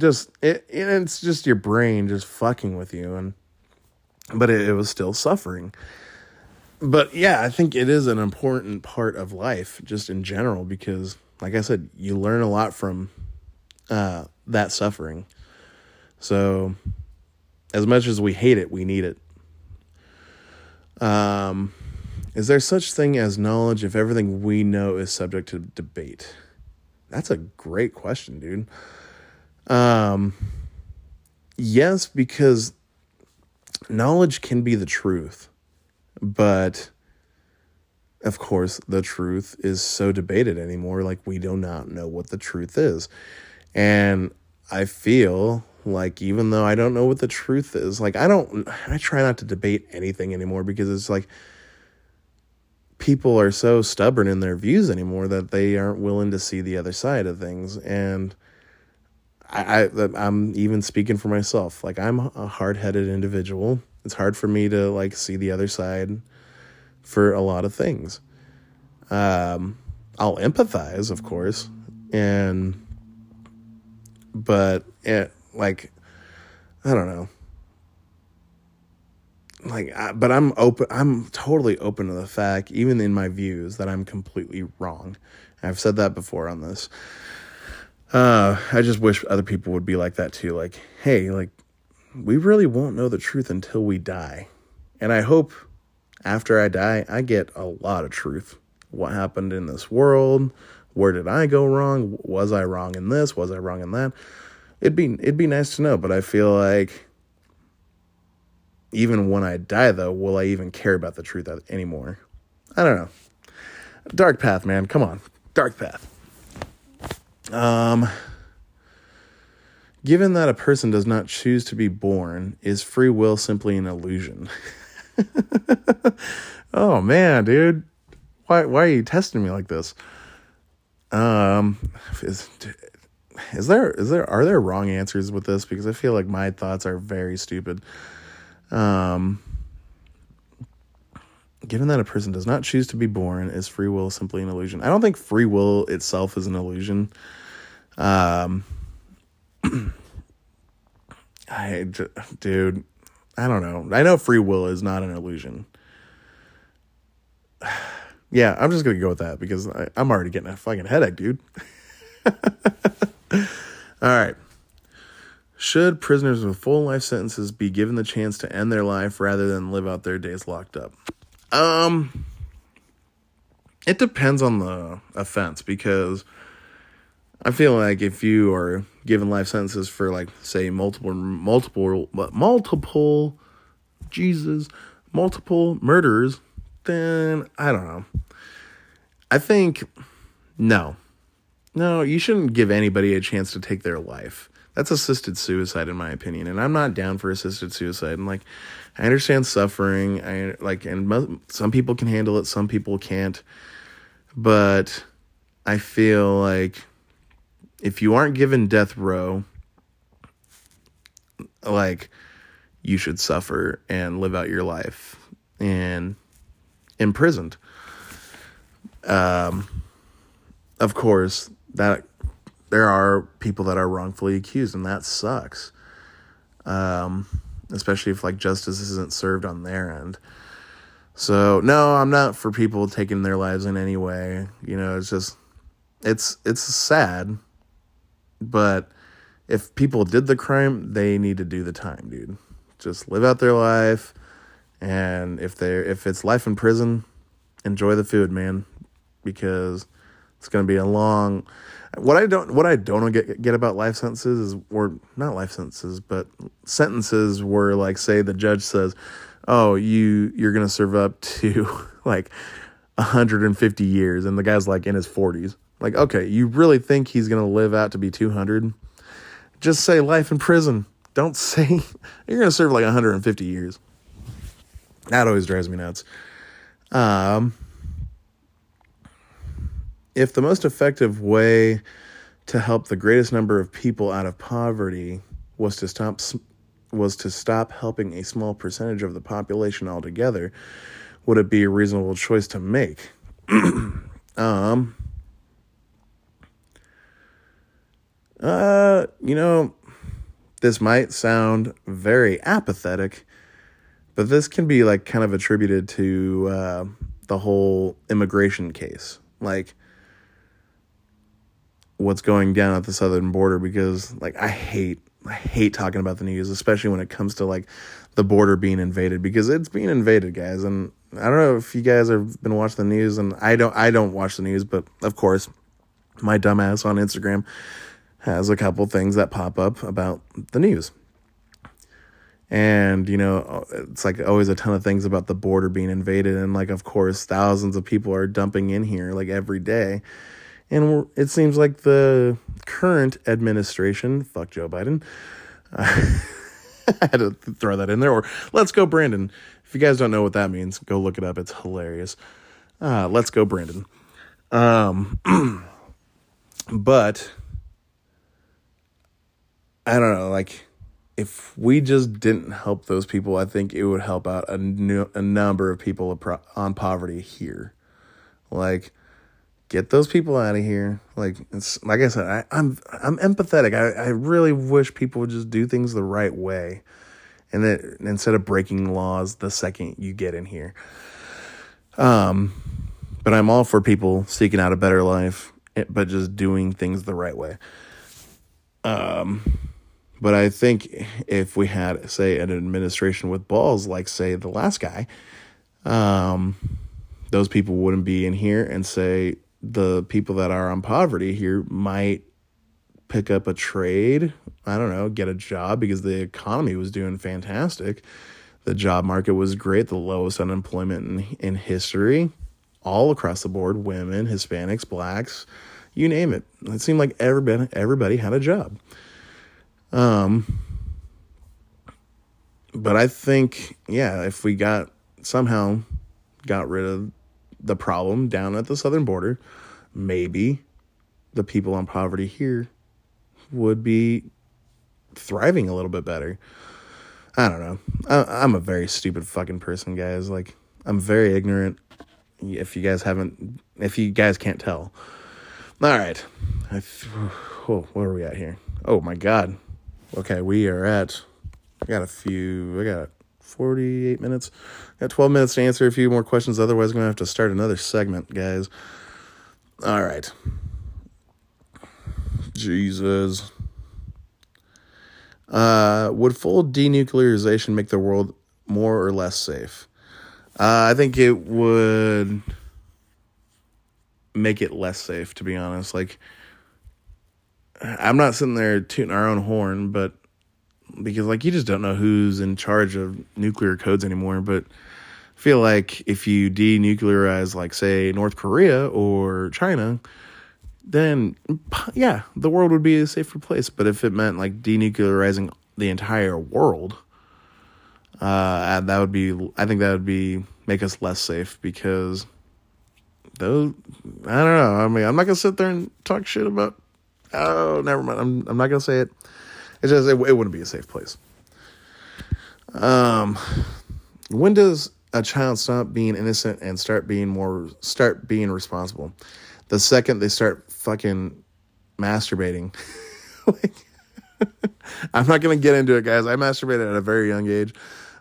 just it, it's just your brain just fucking with you, and but it, it was still suffering. But yeah, I think it is an important part of life, just in general, because like I said, you learn a lot from uh, that suffering. So, as much as we hate it, we need it. Um, is there such thing as knowledge if everything we know is subject to debate? That's a great question, dude. Um, yes, because knowledge can be the truth, but of course, the truth is so debated anymore. Like, we do not know what the truth is. And I feel like even though I don't know what the truth is, like I don't I try not to debate anything anymore because it's like people are so stubborn in their views anymore that they aren't willing to see the other side of things and I, I I'm even speaking for myself. Like I'm a hard-headed individual. It's hard for me to like see the other side for a lot of things. Um I'll empathize, of course, and but it like I don't know. Like, I, but I'm open. I'm totally open to the fact, even in my views, that I'm completely wrong. I've said that before on this. Uh, I just wish other people would be like that too. Like, hey, like, we really won't know the truth until we die. And I hope after I die, I get a lot of truth. What happened in this world? Where did I go wrong? Was I wrong in this? Was I wrong in that? It'd be it'd be nice to know, but I feel like even when I die though, will I even care about the truth anymore? I don't know. Dark path, man. Come on. Dark path. Um given that a person does not choose to be born, is free will simply an illusion? [LAUGHS] oh man, dude. Why why are you testing me like this? Um is is there is there are there wrong answers with this because I feel like my thoughts are very stupid. Um given that a person does not choose to be born is free will simply an illusion. I don't think free will itself is an illusion. Um [CLEARS THROAT] I dude, I don't know. I know free will is not an illusion. [SIGHS] yeah, I'm just gonna go with that because I, I'm already getting a fucking headache, dude. [LAUGHS] [LAUGHS] All right. Should prisoners with full life sentences be given the chance to end their life rather than live out their days locked up? Um it depends on the offense because I feel like if you are given life sentences for like say multiple multiple multiple Jesus, multiple murders, then I don't know. I think no. No, you shouldn't give anybody a chance to take their life. That's assisted suicide, in my opinion, and I'm not down for assisted suicide. And like, I understand suffering. I like, and some people can handle it, some people can't. But I feel like if you aren't given death row, like you should suffer and live out your life and imprisoned. Um, of course, that there are people that are wrongfully accused, and that sucks. Um, especially if like justice isn't served on their end. So no, I'm not for people taking their lives in any way. You know, it's just it's it's sad, but if people did the crime, they need to do the time, dude. Just live out their life, and if they're if it's life in prison, enjoy the food, man, because it's gonna be a long. What I don't what I don't get get about life sentences is or not life sentences, but sentences where like say the judge says, "Oh, you you're gonna serve up to [LAUGHS] like 150 years," and the guy's like in his 40s. Like, okay, you really think he's gonna live out to be 200? Just say life in prison. Don't [LAUGHS] say you're gonna serve like 150 years. That always drives me nuts. Um, if the most effective way to help the greatest number of people out of poverty was to stop was to stop helping a small percentage of the population altogether, would it be a reasonable choice to make? [CLEARS THROAT] um, uh, you know, this might sound very apathetic, but this can be like kind of attributed to uh, the whole immigration case, like what's going down at the southern border. Because like I hate, I hate talking about the news, especially when it comes to like the border being invaded, because it's being invaded, guys. And I don't know if you guys have been watching the news, and I don't, I don't watch the news, but of course, my dumbass on Instagram has a couple things that pop up about the news. And, you know, it's like always a ton of things about the border being invaded. And, like, of course, thousands of people are dumping in here, like, every day. And it seems like the current administration, fuck Joe Biden, uh, [LAUGHS] I had to throw that in there. Or let's go, Brandon. If you guys don't know what that means, go look it up. It's hilarious. Uh, let's go, Brandon. Um, [CLEARS THROAT] but I don't know, like if we just didn't help those people, I think it would help out a, new, a number of people on poverty here. Like, get those people out of here. Like it's like I said, I, am I'm, I'm empathetic. I, I really wish people would just do things the right way, and that instead of breaking laws the second you get in here. Um, but I'm all for people seeking out a better life, eh, but just doing things the right way. Um but I think if we had, say, an administration with balls, like, say, the last guy, um, those people wouldn't be in here and say the people that are on poverty here might pick up a trade. I don't know, get a job because the economy was doing fantastic. The job market was great, the lowest unemployment in, in history, all across the board women, Hispanics, blacks, you name it. It seemed like everybody, everybody had a job. Um, but I think, yeah, if we got somehow got rid of the problem down at the southern border, maybe the people on poverty here would be thriving a little bit better. I don't know. I, am a very stupid fucking person, guys. Like, I'm very ignorant. If you guys haven't, if you guys can't tell. All right. I, oh, where are we at here? Oh my God. Okay, we are at. I got a few. I got 48 minutes. Got 12 minutes to answer a few more questions. Otherwise, I'm going to have to start another segment, guys. All right. Jesus. Uh, would full denuclearization make the world more or less safe? Uh, I think it would make it less safe, to be honest. Like, I'm not sitting there tooting our own horn, but because like you just don't know who's in charge of nuclear codes anymore. But I feel like if you denuclearize, like say North Korea or China, then yeah, the world would be a safer place. But if it meant like denuclearizing the entire world, uh, that would be I think that would be make us less safe because those I don't know. I mean, I'm not gonna sit there and talk shit about Oh, never mind. I'm I'm not gonna say it. It's just it, it wouldn't be a safe place. Um, when does a child stop being innocent and start being more start being responsible? The second they start fucking masturbating. [LAUGHS] like, [LAUGHS] I'm not gonna get into it, guys. I masturbated at a very young age,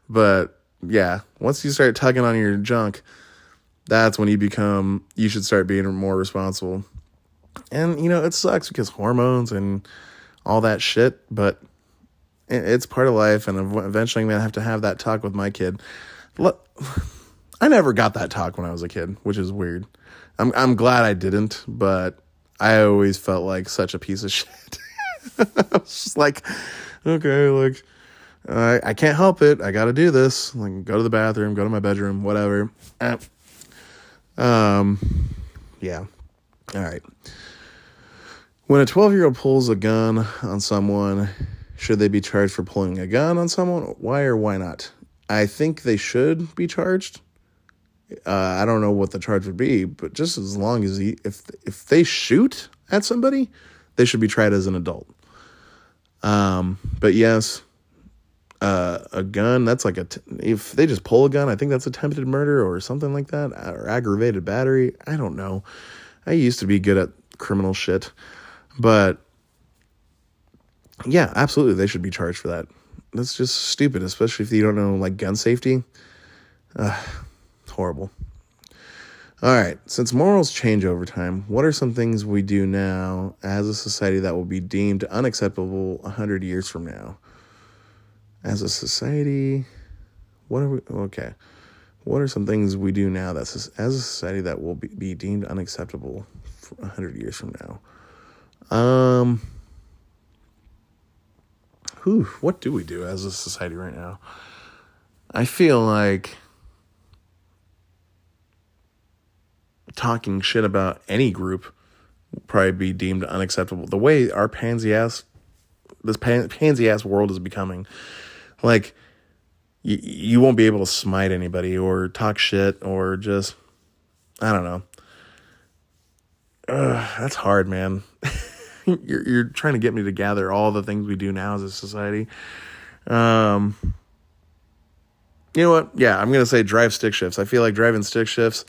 but yeah, once you start tugging on your junk, that's when you become you should start being more responsible. And you know, it sucks because hormones and all that shit, but it's part of life and eventually I'm to have to have that talk with my kid. Look, [SIGHS] I never got that talk when I was a kid, which is weird. I'm I'm glad I didn't, but I always felt like such a piece of [LAUGHS] shit. I was just like, okay, like I I can't help it. I got to do this. Like go to the bathroom, go to my bedroom, whatever. Uh, um, yeah. All right. When a 12 year old pulls a gun on someone, should they be charged for pulling a gun on someone? Why or why not? I think they should be charged. Uh, I don't know what the charge would be, but just as long as he, if if they shoot at somebody, they should be tried as an adult. Um, but yes, uh, a gun that's like a t- if they just pull a gun, I think that's attempted murder or something like that, or aggravated battery. I don't know. I used to be good at criminal shit, but yeah, absolutely, they should be charged for that. That's just stupid, especially if you don't know like gun safety. Uh, horrible. All right, since morals change over time, what are some things we do now as a society that will be deemed unacceptable 100 years from now? As a society, what are we okay? What are some things we do now that's as a society that will be, be deemed unacceptable 100 years from now? Um whew, what do we do as a society right now? I feel like talking shit about any group will probably be deemed unacceptable. The way our pansy ass, this pan, pansy ass world is becoming, like, you, you won't be able to smite anybody or talk shit or just, I don't know. Ugh, that's hard, man. [LAUGHS] [LAUGHS] you're you're trying to get me to gather all the things we do now as a society. Um, you know what? Yeah, I'm gonna say drive stick shifts. I feel like driving stick shifts.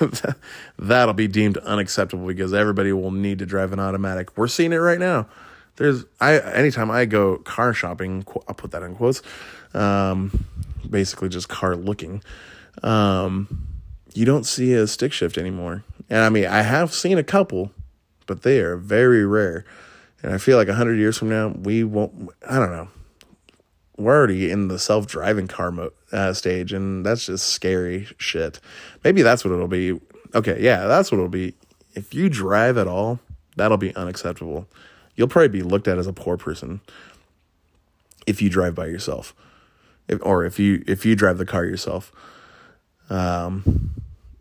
[LAUGHS] that'll be deemed unacceptable because everybody will need to drive an automatic. We're seeing it right now. There's I anytime I go car shopping, I'll put that in quotes. Um, basically just car looking. Um, you don't see a stick shift anymore. And I mean, I have seen a couple but they are very rare. And I feel like 100 years from now, we won't, I don't know. We're already in the self driving car mo- uh, stage, and that's just scary shit. Maybe that's what it'll be. Okay, yeah, that's what it'll be. If you drive at all, that'll be unacceptable. You'll probably be looked at as a poor person if you drive by yourself, if, or if you if you drive the car yourself, um,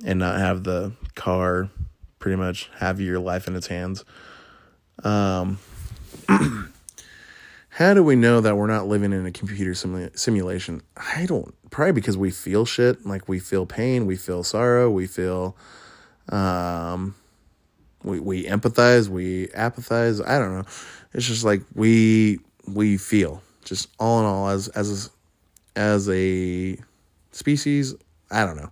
and not have the car pretty much have your life in its hands. Um, [CLEARS THROAT] how do we know that we're not living in a computer simulation? I don't. Probably because we feel shit. Like we feel pain, we feel sorrow, we feel, um, we we empathize, we apathize. I don't know. It's just like we we feel. Just all in all, as as as a species, I don't know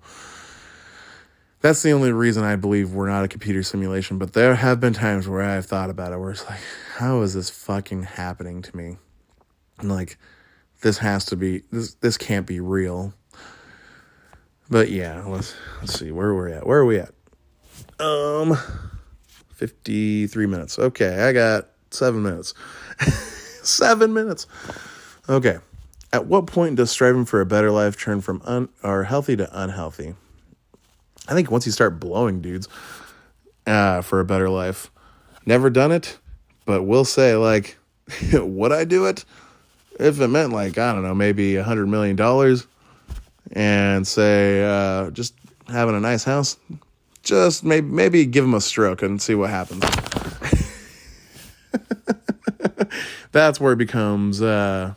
that's the only reason I believe we're not a computer simulation. But there have been times where I've thought about it where it's like, how is this fucking happening to me? And like, this has to be this. This can't be real. But yeah, let's let's see where we're at. Where are we at? Um, fifty three minutes. Okay, I got seven minutes. [LAUGHS] seven minutes. Okay. At what point does striving for a better life turn from un or healthy to unhealthy? I think once you start blowing dudes uh, for a better life, never done it, but will say like, [LAUGHS] would I do it if it meant like I don't know maybe a hundred million dollars, and say uh, just having a nice house, just maybe maybe give him a stroke and see what happens. [LAUGHS] That's where it becomes uh,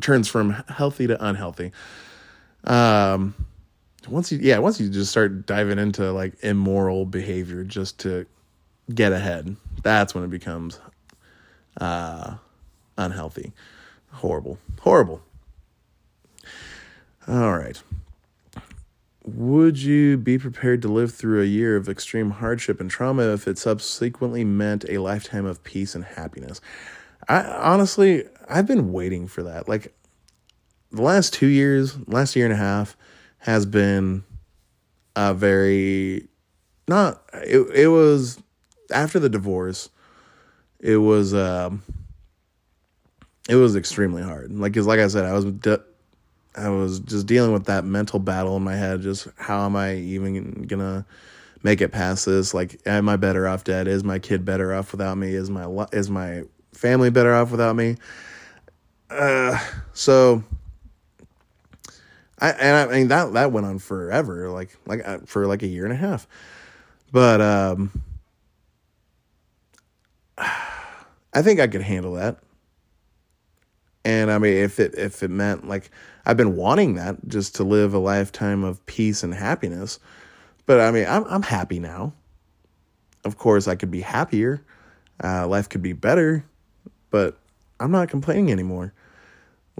turns from healthy to unhealthy. Um, once you yeah once you just start diving into like immoral behavior just to get ahead that's when it becomes uh unhealthy. Horrible. Horrible. All right. Would you be prepared to live through a year of extreme hardship and trauma if it subsequently meant a lifetime of peace and happiness? I honestly i've been waiting for that. Like the last two years, last year and a half, has been a very not. It it was after the divorce. It was um. It was extremely hard. Like, cause like I said, I was de- I was just dealing with that mental battle in my head. Just how am I even gonna make it past this? Like, am I better off dead? Is my kid better off without me? Is my is my family better off without me? Uh, so I and I mean that that went on forever, like like uh, for like a year and a half. But um, [SIGHS] I think I could handle that. And I mean, if it if it meant like I've been wanting that just to live a lifetime of peace and happiness, but I mean, I'm I'm happy now. Of course, I could be happier. Uh, life could be better, but I'm not complaining anymore.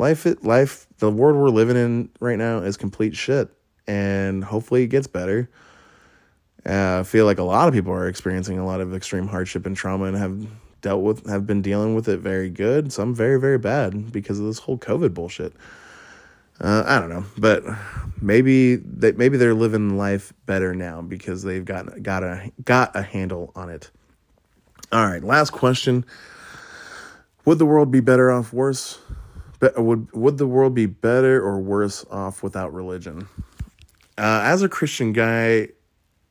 Life, life, the world we're living in right now is complete shit, and hopefully it gets better. Uh, I feel like a lot of people are experiencing a lot of extreme hardship and trauma and have dealt with, have been dealing with it very good. Some very, very bad because of this whole COVID bullshit. Uh, I don't know, but maybe they maybe they're living life better now because they've got got a got a handle on it. All right, last question: Would the world be better off, worse? Would would the world be better or worse off without religion? Uh, as a Christian guy,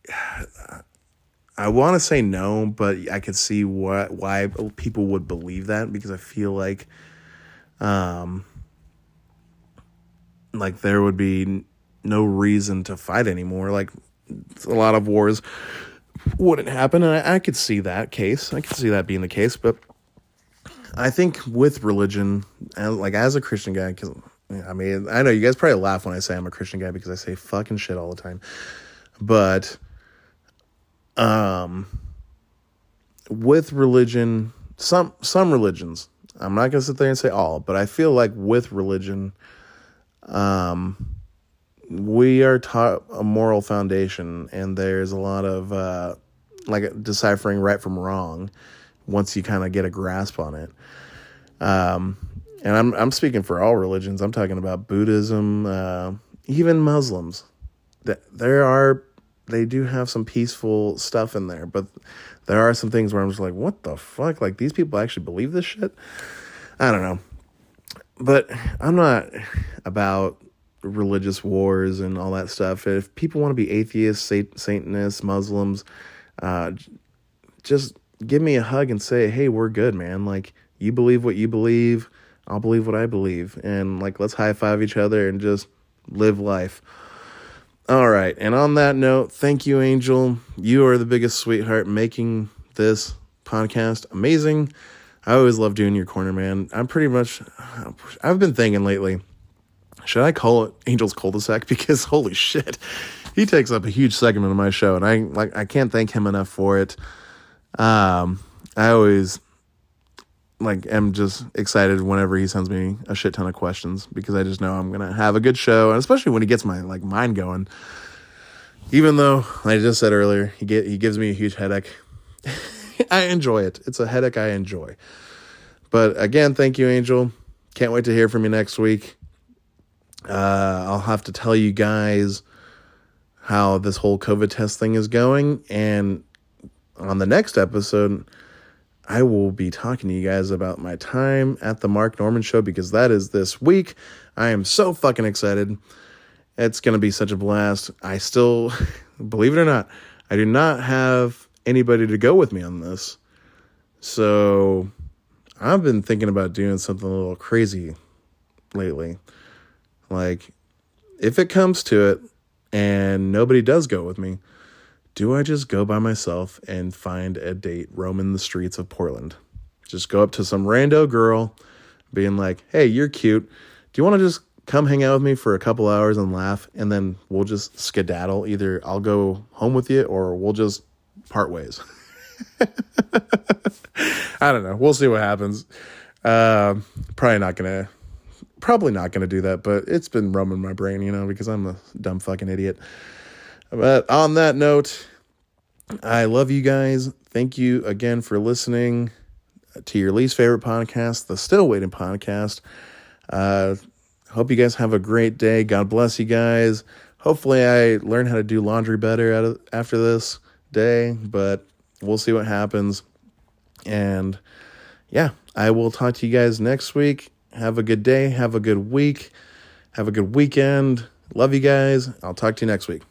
[SIGHS] I want to say no, but I could see what why people would believe that because I feel like, um, like there would be no reason to fight anymore. Like a lot of wars wouldn't happen, and I, I could see that case. I could see that being the case, but I think with religion, and like as a Christian guy, because I mean, I know you guys probably laugh when I say I'm a Christian guy because I say fucking shit all the time, but um, with religion, some some religions, I'm not gonna sit there and say all, but I feel like with religion, um, we are taught a moral foundation, and there's a lot of uh, like deciphering right from wrong once you kind of get a grasp on it. Um, and I'm I'm speaking for all religions. I'm talking about Buddhism, uh, even Muslims. That there are they do have some peaceful stuff in there, but there are some things where I'm just like, what the fuck? Like these people actually believe this shit? I don't know. But I'm not about religious wars and all that stuff. If people want to be atheists, Satanists, Muslims, uh, just give me a hug and say, hey, we're good, man. Like, you believe what you believe, I'll believe what I believe. And, like, let's high five each other and just live life. All right. And on that note, thank you, Angel. You are the biggest sweetheart making this podcast amazing. I always love doing your corner, man. I'm pretty much, I've been thinking lately, should I call it Angel's cul-de-sac? [LAUGHS] Because holy shit, he takes up a huge segment of my show, and I like I can't thank him enough for it. Um, I always like am just excited whenever he sends me a shit ton of questions because I just know I'm gonna have a good show, and especially when he gets my like mind going. Even though I just said earlier, he get he gives me a huge headache. [LAUGHS] I enjoy it. It's a headache I enjoy. But again, thank you, Angel. Can't wait to hear from you next week. Uh, I'll have to tell you guys how this whole COVID test thing is going, and on the next episode I will be talking to you guys about my time at the Mark Normand show because that is this week. I am so fucking excited. It's going to be such a blast. I still, [LAUGHS] believe it or not, I do not have anybody to go with me on this. So I've been thinking about doing something a little crazy lately. Like, if it comes to it and nobody does go with me, do I just go by myself and find a date roaming the streets of Portland? Just go up to some rando girl, being like, hey, you're cute. Do you want to just come hang out with me for a couple hours and laugh? And then we'll just skedaddle. Either I'll go home with you or we'll just part ways. [LAUGHS] I don't know. We'll see what happens. Uh, probably not going to. Probably not going to do that, but it's been roaming my brain, you know, because I'm a dumb fucking idiot. But on that note, I love you guys. Thank you again for listening to your least favorite podcast, the Still Waiting podcast. Uh, hope you guys have a great day. God bless you guys. Hopefully, I learn how to do laundry better after this day, but we'll see what happens. And yeah, I will talk to you guys next week. Have a good day. Have a good week. Have a good weekend. Love you guys. I'll talk to you next week.